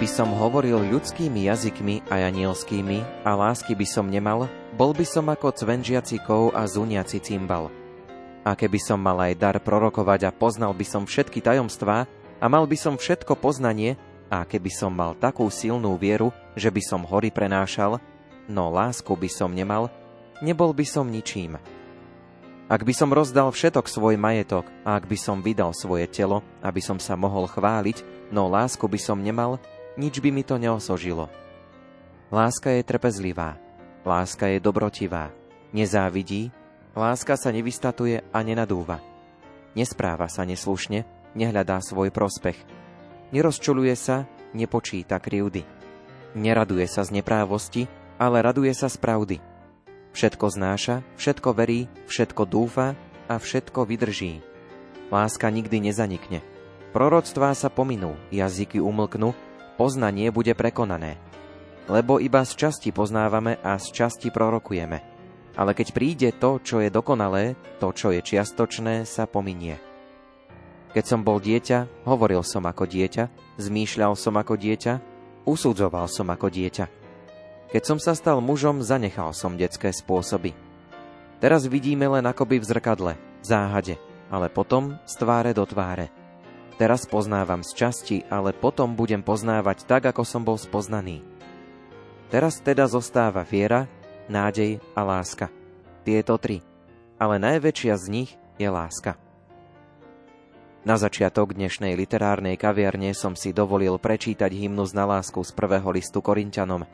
Keby som hovoril ľudskými jazykmi a anielskými a lásky by som nemal, bol by som ako cvenžiaci kov a zuniaci cymbal. A keby som mal aj dar prorokovať a poznal by som všetky tajomstvá a mal by som všetko poznanie, a keby som mal takú silnú vieru, že by som hory prenášal, no lásku by som nemal, nebol by som ničím. Ak by som rozdal všetok svoj majetok a ak by som vydal svoje telo, aby som sa mohol chváliť, no lásku by som nemal, nič by mi to neosožilo. Láska je trpezlivá, láska je dobrotivá, nezávidí, láska sa nevystatuje a nenadúva. Nespráva sa neslušne, nehľadá svoj prospech. Nerozčuluje sa, nepočíta krivdy. Neraduje sa z neprávosti, ale raduje sa z pravdy. Všetko znáša, všetko verí, všetko dúfa a všetko vydrží. Láska nikdy nezanikne. Proroctvá sa pominú, jazyky umlknú, poznanie bude prekonané. Lebo iba z časti poznávame a z časti prorokujeme. Ale keď príde to, čo je dokonalé, to, čo je čiastočné, sa pominie. Keď som bol dieťa, hovoril som ako dieťa, zmýšľal som ako dieťa, usudzoval som ako dieťa. Keď som sa stal mužom, zanechal som detské spôsoby. Teraz vidíme len akoby v zrkadle, záhade, ale potom z tváre do tváre – Teraz poznávam z časti, ale potom budem poznávať tak, ako som bol spoznaný. Teraz teda zostáva viera, nádej a láska. Tieto tri. Ale najväčšia z nich je láska. Na začiatok dnešnej literárnej kaviarne som si dovolil prečítať hymnus na lásku z prvého listu Korintianom.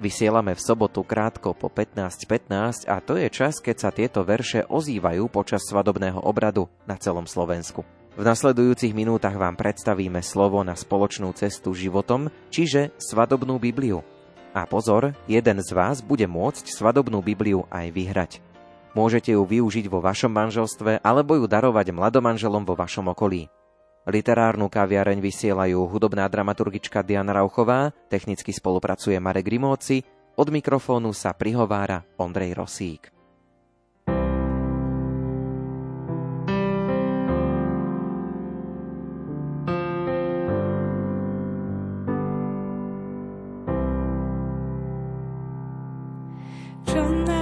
Vysielame v sobotu krátko po 15.15 .15 a to je čas, keď sa tieto verše ozývajú počas svadobného obradu na celom Slovensku. V nasledujúcich minútach vám predstavíme slovo na spoločnú cestu životom, čiže svadobnú Bibliu. A pozor, jeden z vás bude môcť svadobnú Bibliu aj vyhrať. Môžete ju využiť vo vašom manželstve alebo ju darovať mladomanželom vo vašom okolí. Literárnu kaviareň vysielajú hudobná dramaturgička Diana Rauchová, technicky spolupracuje Marek Rimóci, od mikrofónu sa prihovára Ondrej Rosík.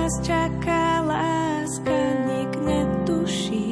nás čaká láska, nik netuší.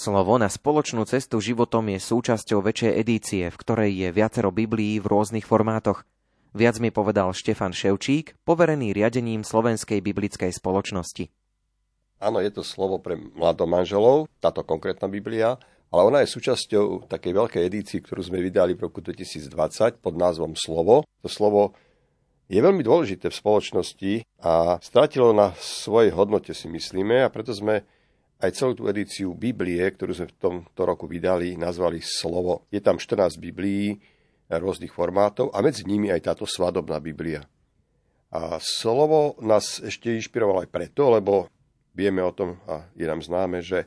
Slovo na spoločnú cestu životom je súčasťou väčšej edície, v ktorej je viacero Biblií v rôznych formátoch. Viac mi povedal Štefan Ševčík, poverený riadením Slovenskej biblickej spoločnosti. Áno, je to slovo pre mladomanželov, táto konkrétna Biblia, ale ona je súčasťou takej veľkej edícii, ktorú sme vydali v roku 2020 pod názvom Slovo. To slovo je veľmi dôležité v spoločnosti a strátilo na svojej hodnote, si myslíme, a preto sme aj celú tú edíciu Biblie, ktorú sme v tomto roku vydali, nazvali Slovo. Je tam 14 Biblií rôznych formátov a medzi nimi aj táto svadobná Biblia. A slovo nás ešte inšpirovalo aj preto, lebo vieme o tom a je nám známe, že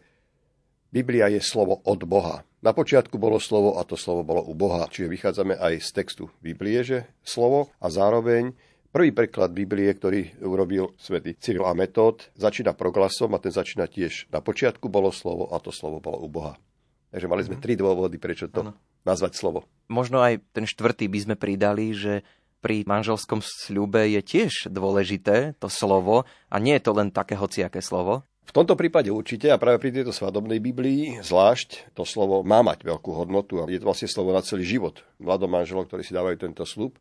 Biblia je slovo od Boha. Na počiatku bolo slovo a to slovo bolo u Boha. Čiže vychádzame aj z textu Biblie, že slovo a zároveň Prvý preklad Biblie, ktorý urobil svätý Cyril a Metód, začína proglasom a ten začína tiež. Na počiatku bolo slovo a to slovo bolo u Boha. Takže mali sme mm. tri dôvody, prečo to ano. nazvať slovo. Možno aj ten štvrtý by sme pridali, že pri manželskom sľube je tiež dôležité to slovo a nie je to len také hociaké slovo. V tomto prípade určite a práve pri tejto svadobnej Biblii zvlášť to slovo má mať veľkú hodnotu a je to vlastne slovo na celý život mladom manželov, ktorí si dávajú tento slub.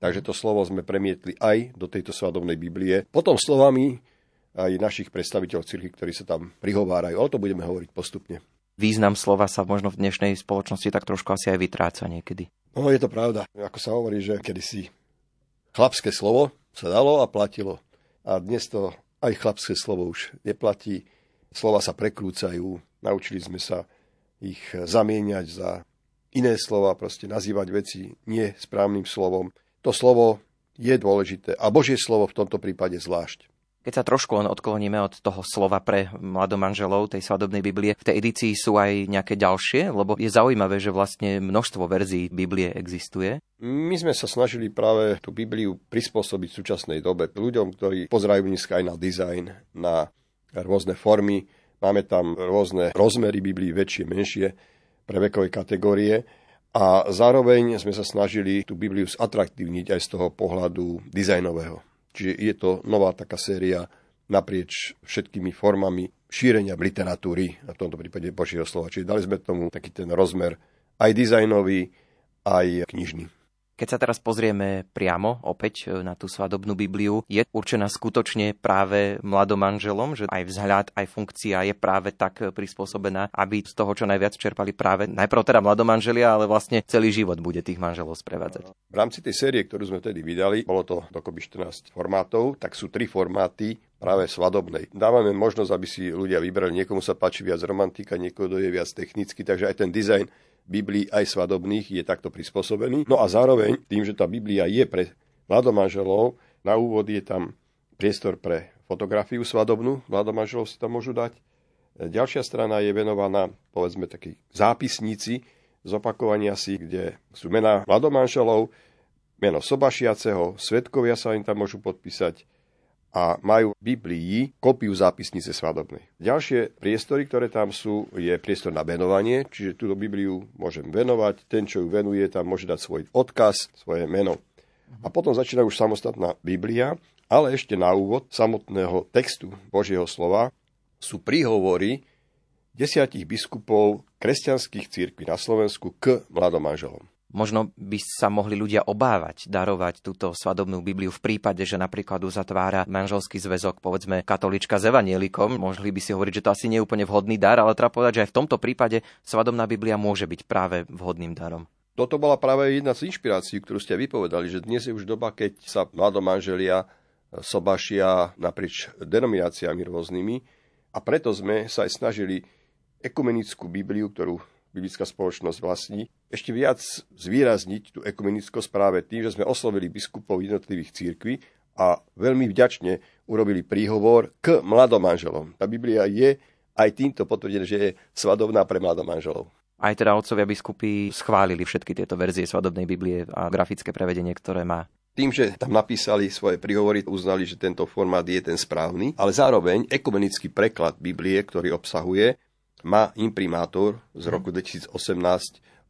Takže to slovo sme premietli aj do tejto svadobnej Biblie. Potom slovami aj našich predstaviteľov cirkvi, ktorí sa tam prihovárajú. O to budeme hovoriť postupne. Význam slova sa možno v dnešnej spoločnosti tak trošku asi aj vytráca niekedy. No je to pravda. Ako sa hovorí, že kedysi chlapské slovo sa dalo a platilo. A dnes to aj chlapské slovo už neplatí. Slova sa prekrúcajú. Naučili sme sa ich zamieňať za iné slova, proste nazývať veci nie správnym slovom to slovo je dôležité. A Božie slovo v tomto prípade zvlášť. Keď sa trošku len odkloníme od toho slova pre mladomanželov tej svadobnej Biblie, v tej edícii sú aj nejaké ďalšie, lebo je zaujímavé, že vlastne množstvo verzií Biblie existuje. My sme sa snažili práve tú Bibliu prispôsobiť v súčasnej dobe ľuďom, ktorí pozerajú dneska aj na dizajn, na rôzne formy. Máme tam rôzne rozmery Biblii, väčšie, menšie, pre vekové kategórie. A zároveň sme sa snažili tú Bibliu zatraktívniť aj z toho pohľadu dizajnového. Čiže je to nová taká séria naprieč všetkými formami šírenia literatúry, a v tomto prípade Božieho slova. Čiže dali sme tomu taký ten rozmer aj dizajnový, aj knižný. Keď sa teraz pozrieme priamo opäť e, na tú svadobnú Bibliu, je určená skutočne práve mladomanželom, že aj vzhľad, aj funkcia je práve tak e, prispôsobená, aby z toho čo najviac čerpali práve najprv teda mladomanželia, ale vlastne celý život bude tých manželov sprevádzať. V rámci tej série, ktorú sme vtedy vydali, bolo to dokopy 14 formátov, tak sú tri formáty práve svadobnej. Dávame možnosť, aby si ľudia vybrali, niekomu sa páči viac romantika, niekomu je viac technicky, takže aj ten dizajn Biblii aj svadobných je takto prispôsobený. No a zároveň tým, že tá Biblia je pre mladomanželov, na úvod je tam priestor pre fotografiu svadobnú, mladomanželov si tam môžu dať. Ďalšia strana je venovaná, povedzme, taký zápisníci, zopakovania si, kde sú mená mladomanželov, meno sobašiaceho, svetkovia sa im tam môžu podpísať, a majú v Biblii kopiu zápisnice svadobnej. Ďalšie priestory, ktoré tam sú, je priestor na venovanie, čiže túto Bibliu môžem venovať, ten, čo ju venuje, tam môže dať svoj odkaz, svoje meno. A potom začína už samostatná Biblia, ale ešte na úvod samotného textu Božieho slova sú príhovory desiatich biskupov kresťanských církví na Slovensku k mladom manželom. Možno by sa mohli ľudia obávať darovať túto svadobnú Bibliu v prípade, že napríklad uzatvára manželský zväzok, povedzme, katolička s evanielikom. Mohli by si hovoriť, že to asi nie je úplne vhodný dar, ale treba povedať, že aj v tomto prípade svadobná Biblia môže byť práve vhodným darom. Toto bola práve jedna z inšpirácií, ktorú ste vypovedali, že dnes je už doba, keď sa mladomanželia sobašia naprieč denomináciami rôznymi a preto sme sa aj snažili ekumenickú Bibliu, ktorú biblická spoločnosť vlastní, ešte viac zvýrazniť tú ekumenickosť práve tým, že sme oslovili biskupov jednotlivých církví a veľmi vďačne urobili príhovor k mladomanželom. Tá Biblia je aj týmto potvrdené, že je svadobná pre mladomanželov. Aj teda otcovia biskupy schválili všetky tieto verzie svadobnej Biblie a grafické prevedenie, ktoré má. Tým, že tam napísali svoje príhovory, uznali, že tento formát je ten správny, ale zároveň ekumenický preklad Biblie, ktorý obsahuje má imprimátor z roku 2018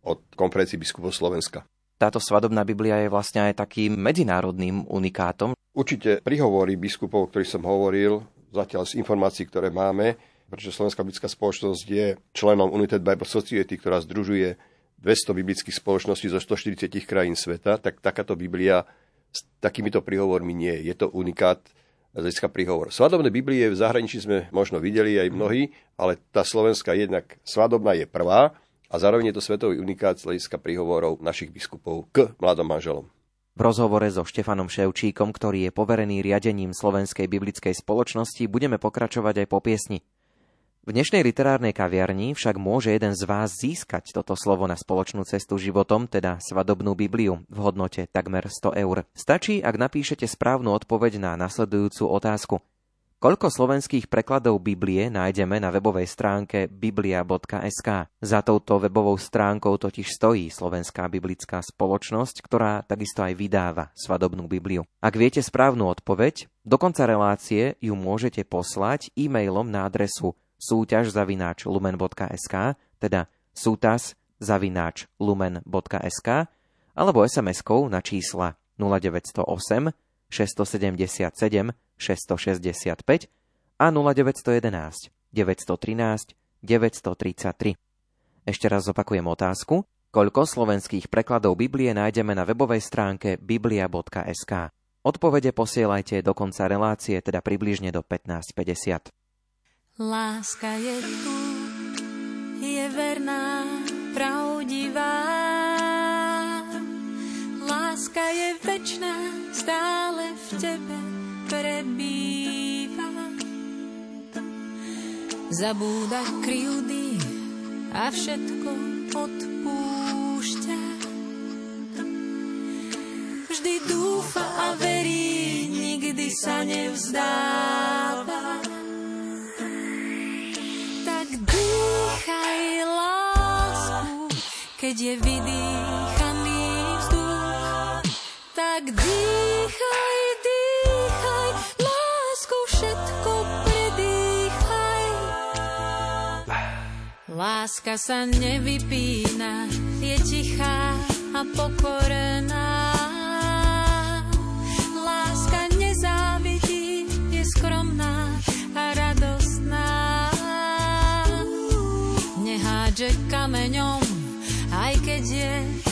od konferencii biskupov Slovenska. Táto svadobná Biblia je vlastne aj takým medzinárodným unikátom. Určite prihovory biskupov, o ktorých som hovoril, zatiaľ z informácií, ktoré máme, pretože Slovenská biblická spoločnosť je členom United Bible Society, ktorá združuje 200 biblických spoločností zo 140 krajín sveta, tak takáto Biblia s takýmito príhovormi nie je. Je to unikát z hľadiska príhovor. Svadobné Biblie v zahraničí sme možno videli aj mnohí, ale tá slovenská jednak svadobná je prvá a zároveň je to svetový unikát z hľadiska príhovorov našich biskupov k mladom manželom. V rozhovore so Štefanom Ševčíkom, ktorý je poverený riadením Slovenskej biblickej spoločnosti, budeme pokračovať aj po piesni. V dnešnej literárnej kaviarni však môže jeden z vás získať toto slovo na spoločnú cestu životom, teda svadobnú Bibliu v hodnote takmer 100 eur. Stačí, ak napíšete správnu odpoveď na nasledujúcu otázku. Koľko slovenských prekladov Biblie nájdeme na webovej stránke biblia.sk? Za touto webovou stránkou totiž stojí Slovenská biblická spoločnosť, ktorá takisto aj vydáva svadobnú Bibliu. Ak viete správnu odpoveď, do konca relácie ju môžete poslať e-mailom na adresu súťaž zavináč lumen.sk, teda sútas zavináč lumen.sk alebo SMS-kou na čísla 0908 677 665 a 0911 913 933. Ešte raz zopakujem otázku. Koľko slovenských prekladov Biblie nájdeme na webovej stránke biblia.sk? Odpovede posielajte do konca relácie, teda približne do 15.50. Láska je tu, je verná, pravdivá. Láska je večná, stále v tebe prebýva. Zabúda kryjúdy a všetko odpúšťa. Vždy dúfa a verí, nikdy sa nevzdáva. Keď je vydýchaný vzduch, tak dýchaj, dýchaj, lásku všetko predýchaj. Láska sa nevypína, je tichá a pokorená. Láska nezávidí, je skromná a radostná. Nehádže kameňom aj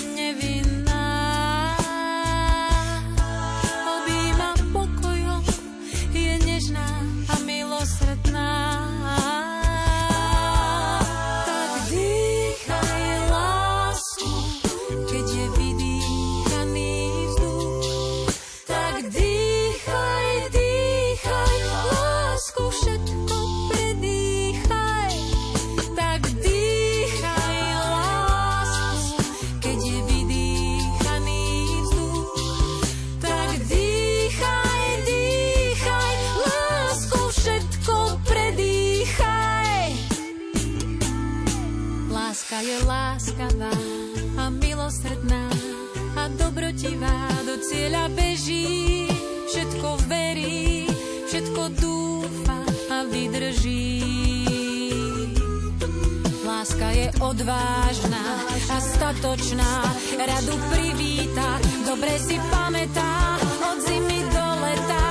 je odvážna a statočná, radu privíta, dobre si pamätá, od zimy do leta.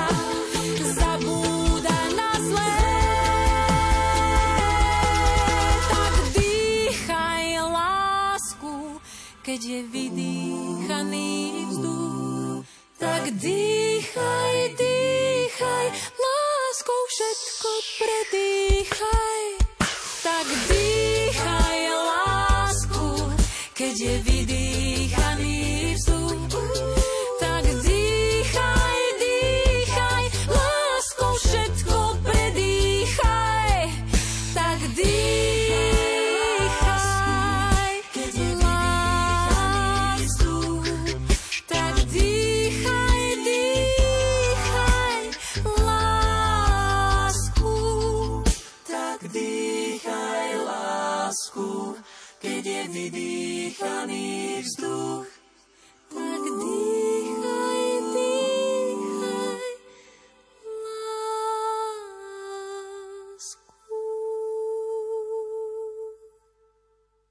Na zlé. Tak dýchaj lásku, keď je vydýchaný vzduch. Tak dýchaj, dýchaj, láskou všetko predýchaj. Keď je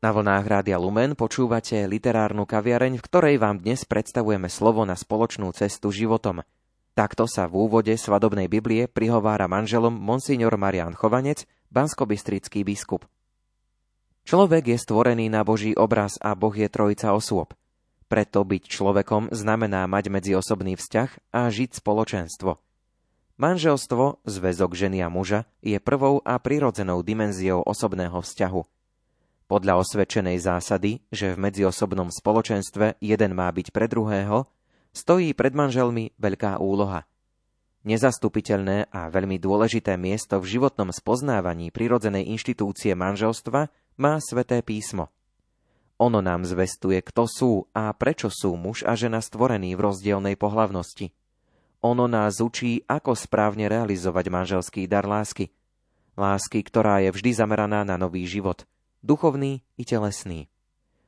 Na vlnách Rádia Lumen počúvate literárnu kaviareň, v ktorej vám dnes predstavujeme slovo na spoločnú cestu životom. Takto sa v úvode svadobnej Biblie prihovára manželom monsignor Marian Chovanec banskobystrický biskup. Človek je stvorený na Boží obraz a Boh je trojica osôb. Preto byť človekom znamená mať medziosobný vzťah a žiť spoločenstvo. Manželstvo, zväzok ženy a muža, je prvou a prirodzenou dimenziou osobného vzťahu. Podľa osvedčenej zásady, že v medziosobnom spoločenstve jeden má byť pre druhého, stojí pred manželmi veľká úloha. Nezastupiteľné a veľmi dôležité miesto v životnom spoznávaní prirodzenej inštitúcie manželstva má sveté písmo. Ono nám zvestuje, kto sú a prečo sú muž a žena stvorení v rozdielnej pohlavnosti – ono nás učí, ako správne realizovať manželský dar lásky. Lásky, ktorá je vždy zameraná na nový život, duchovný i telesný.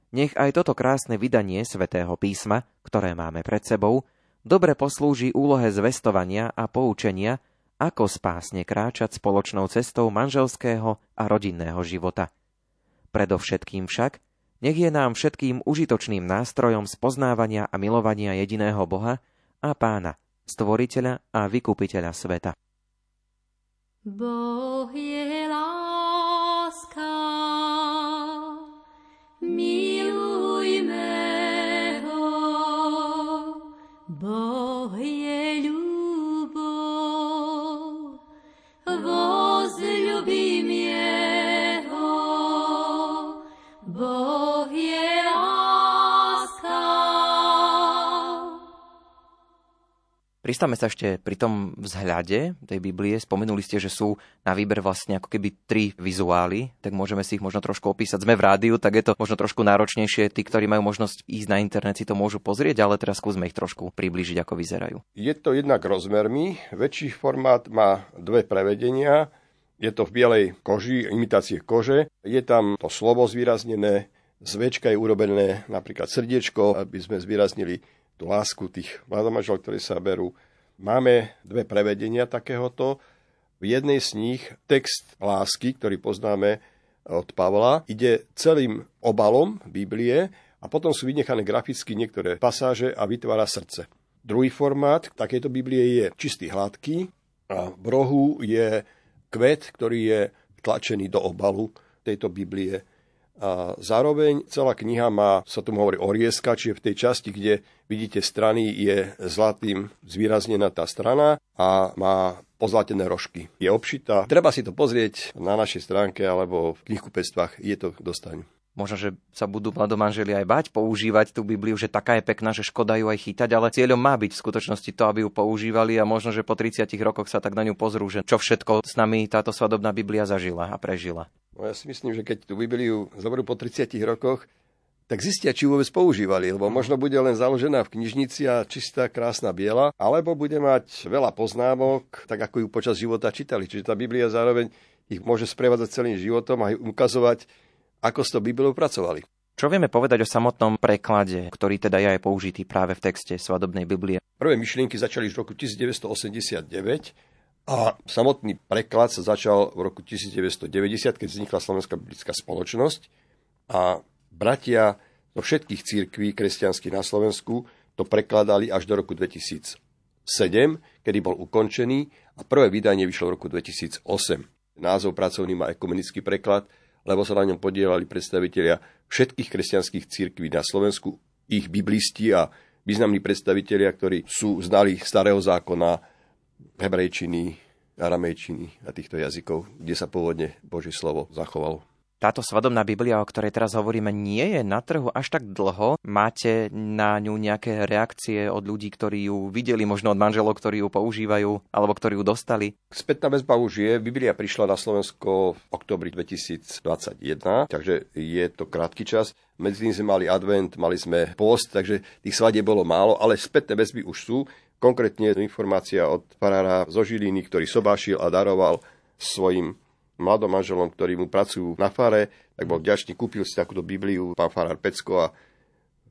Nech aj toto krásne vydanie svätého písma, ktoré máme pred sebou, dobre poslúži úlohe zvestovania a poučenia, ako spásne kráčať spoločnou cestou manželského a rodinného života. Predovšetkým však, nech je nám všetkým užitočným nástrojom spoznávania a milovania jediného Boha a Pána, stvoriteľa a vykupiteľa sveta. Boh je láska, milujme ho. Boh Pristáme sa ešte pri tom vzhľade tej Biblie. Spomenuli ste, že sú na výber vlastne ako keby tri vizuály, tak môžeme si ich možno trošku opísať. Sme v rádiu, tak je to možno trošku náročnejšie. Tí, ktorí majú možnosť ísť na internet, si to môžu pozrieť, ale teraz skúsme ich trošku priblížiť, ako vyzerajú. Je to jednak rozmermi. Väčší formát má dve prevedenia. Je to v bielej koži, imitácie kože. Je tam to slovo zvýraznené, z je urobené napríklad srdiečko, aby sme zvýraznili tú lásku tých mladomažov, ktorí sa berú. Máme dve prevedenia takéhoto. V jednej z nich text lásky, ktorý poznáme od Pavla, ide celým obalom Biblie a potom sú vynechané graficky niektoré pasáže a vytvára srdce. Druhý formát takejto Biblie je čistý hladký a v rohu je kvet, ktorý je tlačený do obalu tejto Biblie a zároveň celá kniha má, sa tomu hovorí orieska, čiže v tej časti, kde vidíte strany, je zlatým zvýraznená tá strana a má pozlatené rožky. Je obšitá. Treba si to pozrieť na našej stránke alebo v knihkupectvách. Je to dostaň. Možno, že sa budú mladomanželi aj bať používať tú Bibliu, že taká je pekná, že škoda ju aj chytať, ale cieľom má byť v skutočnosti to, aby ju používali a možno, že po 30 rokoch sa tak na ňu pozrú, že čo všetko s nami táto svadobná Biblia zažila a prežila. No ja si myslím, že keď tú Bibliu zoberú po 30 rokoch, tak zistia, či vôbec používali, lebo možno bude len založená v knižnici a čistá, krásna biela, alebo bude mať veľa poznámok, tak ako ju počas života čítali. Čiže tá Biblia zároveň ich môže sprevádzať celým životom a ukazovať, ako s tou Bibliou pracovali. Čo vieme povedať o samotnom preklade, ktorý teda je aj použitý práve v texte svadobnej Biblie? Prvé myšlienky začali v roku 1989 a samotný preklad sa začal v roku 1990, keď vznikla Slovenská biblická spoločnosť a bratia zo všetkých církví kresťanských na Slovensku to prekladali až do roku 2007, kedy bol ukončený a prvé vydanie vyšlo v roku 2008. Názov pracovný má ekumenický preklad, lebo sa na ňom podielali predstavitelia všetkých kresťanských církví na Slovensku, ich biblisti a významní predstavitelia, ktorí sú znali starého zákona, hebrejčiny, aramejčiny a týchto jazykov, kde sa pôvodne Božie slovo zachovalo. Táto svadobná Biblia, o ktorej teraz hovoríme, nie je na trhu až tak dlho. Máte na ňu nejaké reakcie od ľudí, ktorí ju videli, možno od manželov, ktorí ju používajú, alebo ktorí ju dostali? Spätná väzba už je. Biblia prišla na Slovensko v oktobri 2021, takže je to krátky čas. Medzi tým sme mali advent, mali sme post, takže tých svadieb bolo málo, ale spätné väzby už sú. Konkrétne informácia od farára zo Žiliny, ktorý sobášil a daroval svojim mladom manželom, ktorí mu pracujú na fare, tak bol vďačný, kúpil si takúto Bibliu, pán farár Pecko a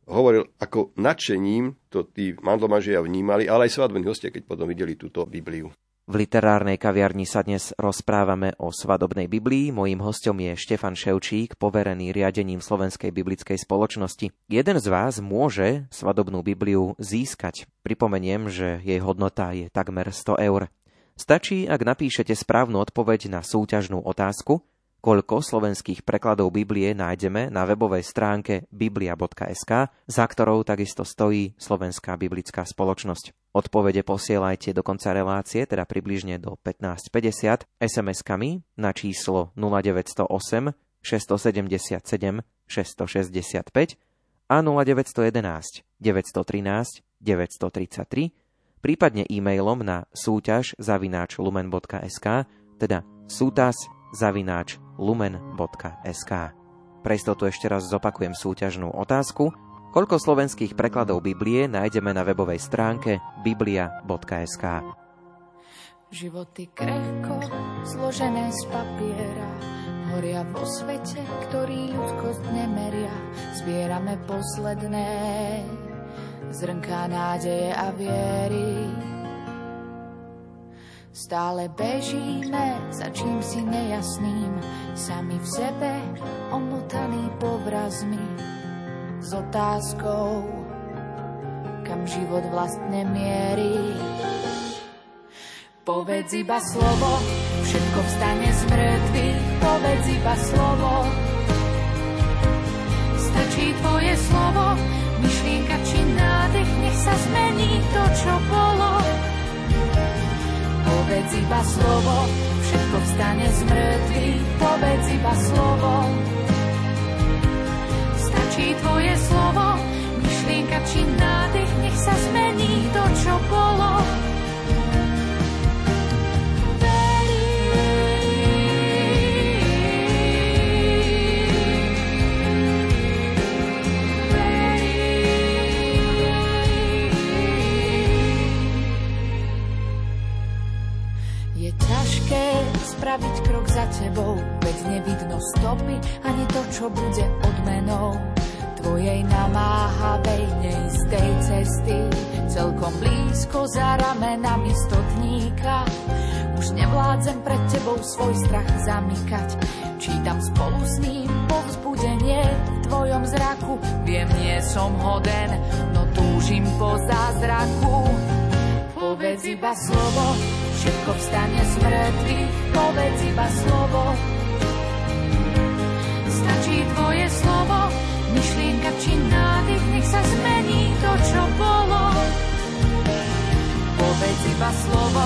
hovoril, ako nadšením to tí manželia vnímali, ale aj svadbení hostia, keď potom videli túto Bibliu. V literárnej kaviarni sa dnes rozprávame o svadobnej Biblii. Mojím hostom je Štefan Ševčík, poverený riadením Slovenskej biblickej spoločnosti. Jeden z vás môže svadobnú Bibliu získať. Pripomeniem, že jej hodnota je takmer 100 eur. Stačí, ak napíšete správnu odpoveď na súťažnú otázku, koľko slovenských prekladov Biblie nájdeme na webovej stránke biblia.sk, za ktorou takisto stojí Slovenská biblická spoločnosť. Odpovede posielajte do konca relácie, teda približne do 15.50, SMS-kami na číslo 0908 677 665 a 0911 913 933 prípadne e-mailom na súťaž zavináč lumen.sk, teda sútas zavináč lumen.sk. Pre istotu ešte raz zopakujem súťažnú otázku. Koľko slovenských prekladov Biblie nájdeme na webovej stránke biblia.sk. Životy krehko, zložené z papiera, horia vo svete, ktorý ľudskosť nemeria. Zbierame posledné zrnká nádeje a viery. Stále bežíme za čím si nejasným, sami v sebe omotaný povrazmi. S otázkou, kam život vlastne mierí. Povedz iba slovo, všetko vstane z mŕtvych, povedz iba slovo. Stačí tvoje slovo, myšlienka či nádech, nech sa zmení to, čo bolo. Povedz iba slovo, všetko vstane z mŕtvych, povedz iba slovo. Stačí tvoje slovo, myšlienka či nádech, nech sa zmení to, čo bolo. Svoj strach zamykať. Čítam spolu s ním povzbudenie v tvojom zraku, viem, nie som hoden, no túžim po zázraku. Povedz iba slovo, všetko vstane z mŕtvych, povedz iba slovo. Stačí tvoje slovo, myšlienka či nádych, nech sa zmení to, čo bolo. Povedz iba slovo,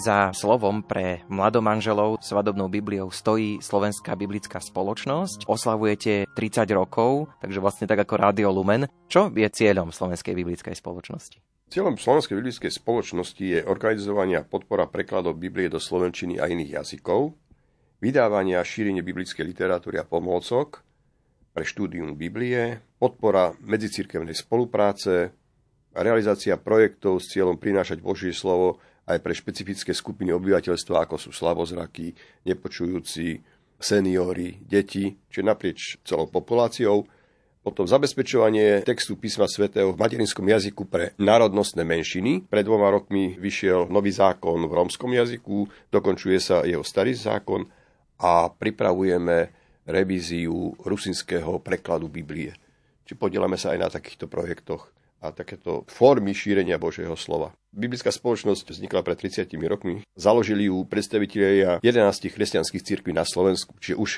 Za slovom pre mladomanželov svadobnou Bibliou stojí Slovenská biblická spoločnosť. Oslavujete 30 rokov, takže vlastne tak ako Rádio Lumen. Čo je cieľom Slovenskej biblickej spoločnosti? Cieľom Slovenskej biblickej spoločnosti je organizovanie a podpora prekladov Biblie do slovenčiny a iných jazykov, vydávanie a šírenie biblickej literatúry a pomôcok pre štúdium Biblie, podpora medzicirkevnej spolupráce, realizácia projektov s cieľom prinášať Božie slovo aj pre špecifické skupiny obyvateľstva, ako sú slavozraky, nepočujúci, seniori, deti, čiže naprieč celou populáciou. Potom zabezpečovanie textu písma svätého v materinskom jazyku pre národnostné menšiny. Pred dvoma rokmi vyšiel nový zákon v rómskom jazyku, dokončuje sa jeho starý zákon a pripravujeme revíziu rusinského prekladu Biblie. Či podielame sa aj na takýchto projektoch a takéto formy šírenia Božieho slova. Biblická spoločnosť vznikla pred 30 rokmi. Založili ju predstavitelia 11 kresťanských cirkví na Slovensku, čiže už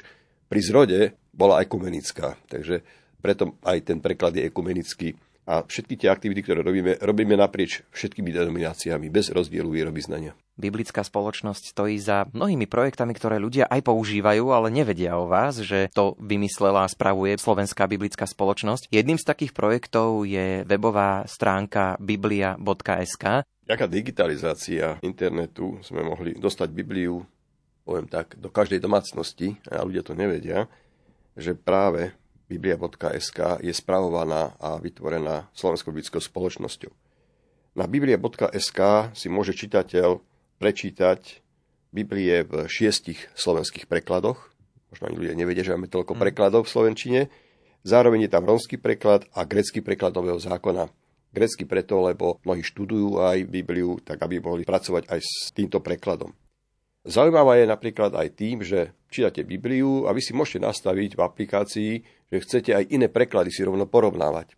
pri zrode bola ekumenická. Takže preto aj ten preklad je ekumenický. A všetky tie aktivity, ktoré robíme, robíme naprieč všetkými denomináciami, bez rozdielu vierovýznania. Biblická spoločnosť stojí za mnohými projektami, ktoré ľudia aj používajú, ale nevedia o vás, že to vymyslela a spravuje Slovenská biblická spoločnosť. Jedným z takých projektov je webová stránka biblia.sk. Jaká digitalizácia internetu sme mohli dostať Bibliu, poviem tak, do každej domácnosti, a ľudia to nevedia, že práve biblia.sk je spravovaná a vytvorená Slovenskou biblickou spoločnosťou. Na biblia.sk si môže čitateľ prečítať Biblie v šiestich slovenských prekladoch. Možno ani ľudia nevedia, že máme toľko mm. prekladov v Slovenčine. Zároveň je tam romský preklad a grecký preklad Nového zákona. Grecky preto, lebo mnohí študujú aj Bibliu, tak aby mohli pracovať aj s týmto prekladom. Zaujímavá je napríklad aj tým, že čítate Bibliu a vy si môžete nastaviť v aplikácii, že chcete aj iné preklady si rovno porovnávať.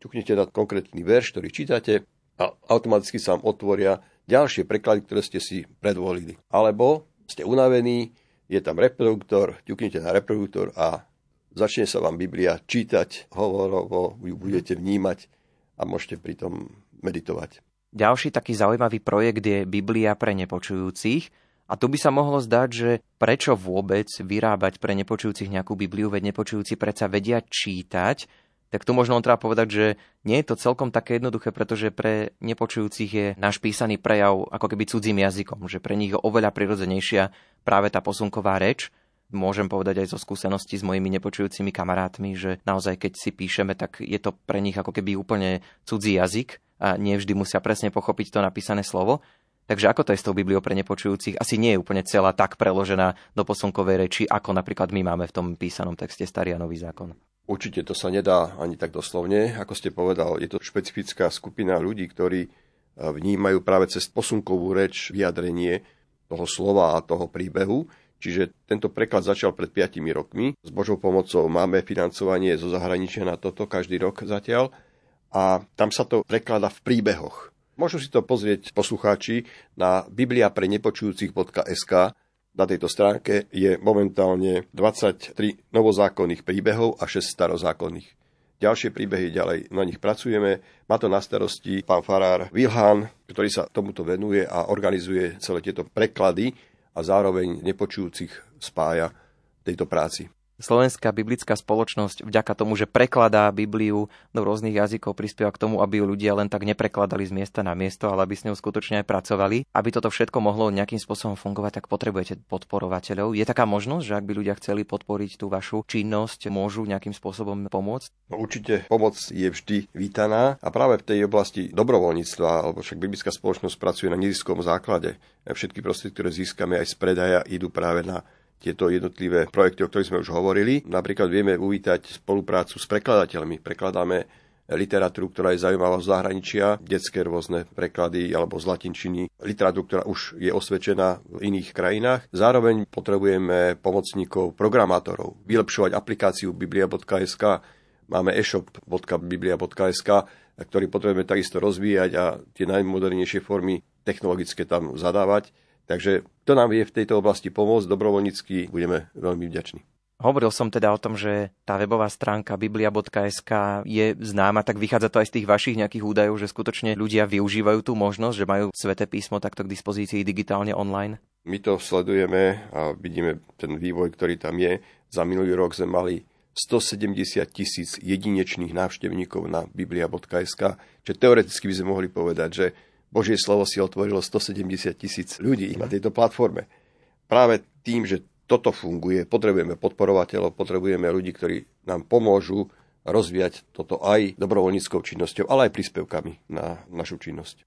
Ťuknete na konkrétny verš, ktorý čítate a automaticky sa vám otvoria ďalšie preklady, ktoré ste si predvolili. Alebo ste unavení, je tam reproduktor, ťuknete na reproduktor a začne sa vám Biblia čítať hovorovo, ju budete vnímať a môžete pritom meditovať. Ďalší taký zaujímavý projekt je Biblia pre nepočujúcich. A tu by sa mohlo zdať, že prečo vôbec vyrábať pre nepočujúcich nejakú Bibliu, veď nepočujúci predsa vedia čítať, tak tu možno on treba povedať, že nie je to celkom také jednoduché, pretože pre nepočujúcich je náš písaný prejav ako keby cudzím jazykom, že pre nich je oveľa prirodzenejšia práve tá posunková reč môžem povedať aj zo skúsenosti s mojimi nepočujúcimi kamarátmi, že naozaj keď si píšeme, tak je to pre nich ako keby úplne cudzí jazyk a nie vždy musia presne pochopiť to napísané slovo. Takže ako to je s tou Bibliou pre nepočujúcich? Asi nie je úplne celá tak preložená do posunkovej reči, ako napríklad my máme v tom písanom texte Starý a Nový zákon. Určite to sa nedá ani tak doslovne. Ako ste povedal, je to špecifická skupina ľudí, ktorí vnímajú práve cez posunkovú reč vyjadrenie toho slova a toho príbehu Čiže tento preklad začal pred 5 rokmi. S Božou pomocou máme financovanie zo zahraničia na toto každý rok zatiaľ. A tam sa to preklada v príbehoch. Môžu si to pozrieť poslucháči na biblia pre nepočujúcich.sk. Na tejto stránke je momentálne 23 novozákonných príbehov a 6 starozákonných. Ďalšie príbehy ďalej na nich pracujeme. Má to na starosti pán farár Wilhan, ktorý sa tomuto venuje a organizuje celé tieto preklady a zároveň nepočujúcich spája tejto práci. Slovenská biblická spoločnosť vďaka tomu, že prekladá Bibliu do rôznych jazykov, prispieva k tomu, aby ju ľudia len tak neprekladali z miesta na miesto, ale aby s ňou skutočne aj pracovali. Aby toto všetko mohlo nejakým spôsobom fungovať, tak potrebujete podporovateľov. Je taká možnosť, že ak by ľudia chceli podporiť tú vašu činnosť, môžu nejakým spôsobom pomôcť? No, určite pomoc je vždy vítaná a práve v tej oblasti dobrovoľníctva, alebo však biblická spoločnosť pracuje na neziskom základe. Všetky prostriedky, ktoré získame aj z predaja, idú práve na tieto jednotlivé projekty, o ktorých sme už hovorili. Napríklad vieme uvítať spoluprácu s prekladateľmi. Prekladáme literatúru, ktorá je zaujímavá z zahraničia, detské rôzne preklady alebo z latinčiny, literatúru, ktorá už je osvedčená v iných krajinách. Zároveň potrebujeme pomocníkov programátorov, vylepšovať aplikáciu biblia.sk, máme e-shop.biblia.sk, ktorý potrebujeme takisto rozvíjať a tie najmodernejšie formy technologické tam zadávať. Takže to nám vie v tejto oblasti pomôcť, dobrovoľnícky budeme veľmi vďační. Hovoril som teda o tom, že tá webová stránka biblia.sk je známa, tak vychádza to aj z tých vašich nejakých údajov, že skutočne ľudia využívajú tú možnosť, že majú sveté písmo takto k dispozícii digitálne online? My to sledujeme a vidíme ten vývoj, ktorý tam je. Za minulý rok sme mali 170 tisíc jedinečných návštevníkov na biblia.sk, čo teoreticky by sme mohli povedať, že Božie slovo si otvorilo 170 tisíc ľudí na tejto platforme. Práve tým, že toto funguje, potrebujeme podporovateľov, potrebujeme ľudí, ktorí nám pomôžu rozvíjať toto aj dobrovoľníckou činnosťou, ale aj príspevkami na našu činnosť.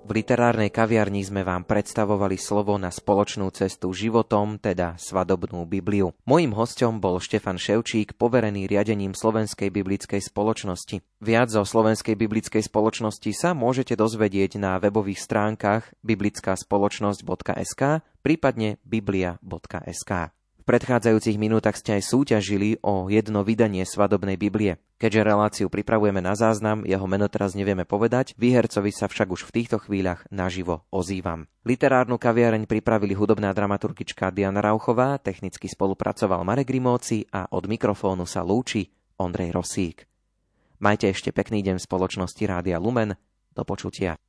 V literárnej kaviarni sme vám predstavovali slovo na spoločnú cestu životom, teda svadobnú Bibliu. Mojím hostom bol Štefan Ševčík, poverený riadením Slovenskej biblickej spoločnosti. Viac o Slovenskej biblickej spoločnosti sa môžete dozvedieť na webových stránkach biblickáspoločnosť.sk, prípadne biblia.sk. V predchádzajúcich minútach ste aj súťažili o jedno vydanie svadobnej Biblie. Keďže reláciu pripravujeme na záznam, jeho meno teraz nevieme povedať, výhercovi sa však už v týchto chvíľach naživo ozývam. Literárnu kaviareň pripravili hudobná dramaturgička Diana Rauchová, technicky spolupracoval Marek Rimóci a od mikrofónu sa lúči Ondrej Rosík. Majte ešte pekný deň v spoločnosti Rádia Lumen. Do počutia.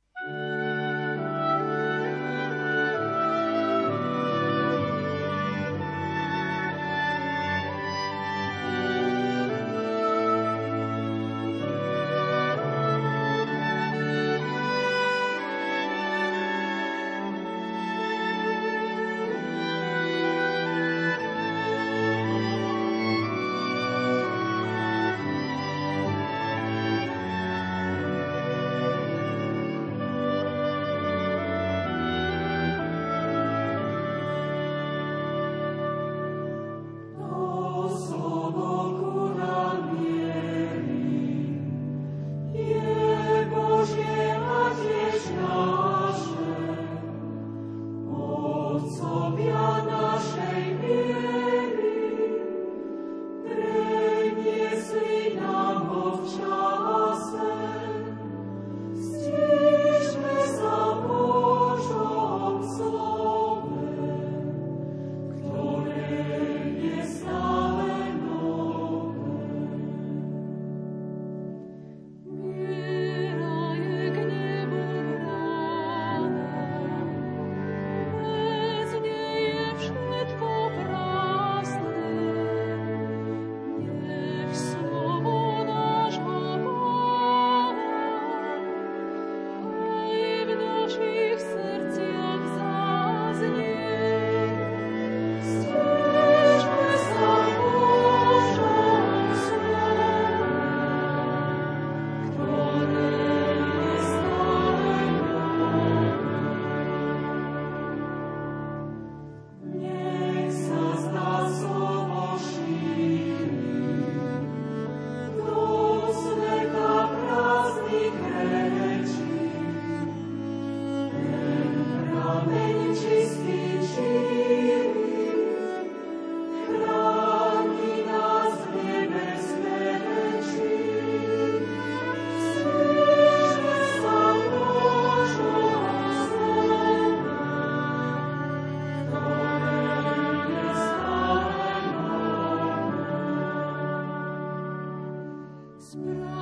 splendid.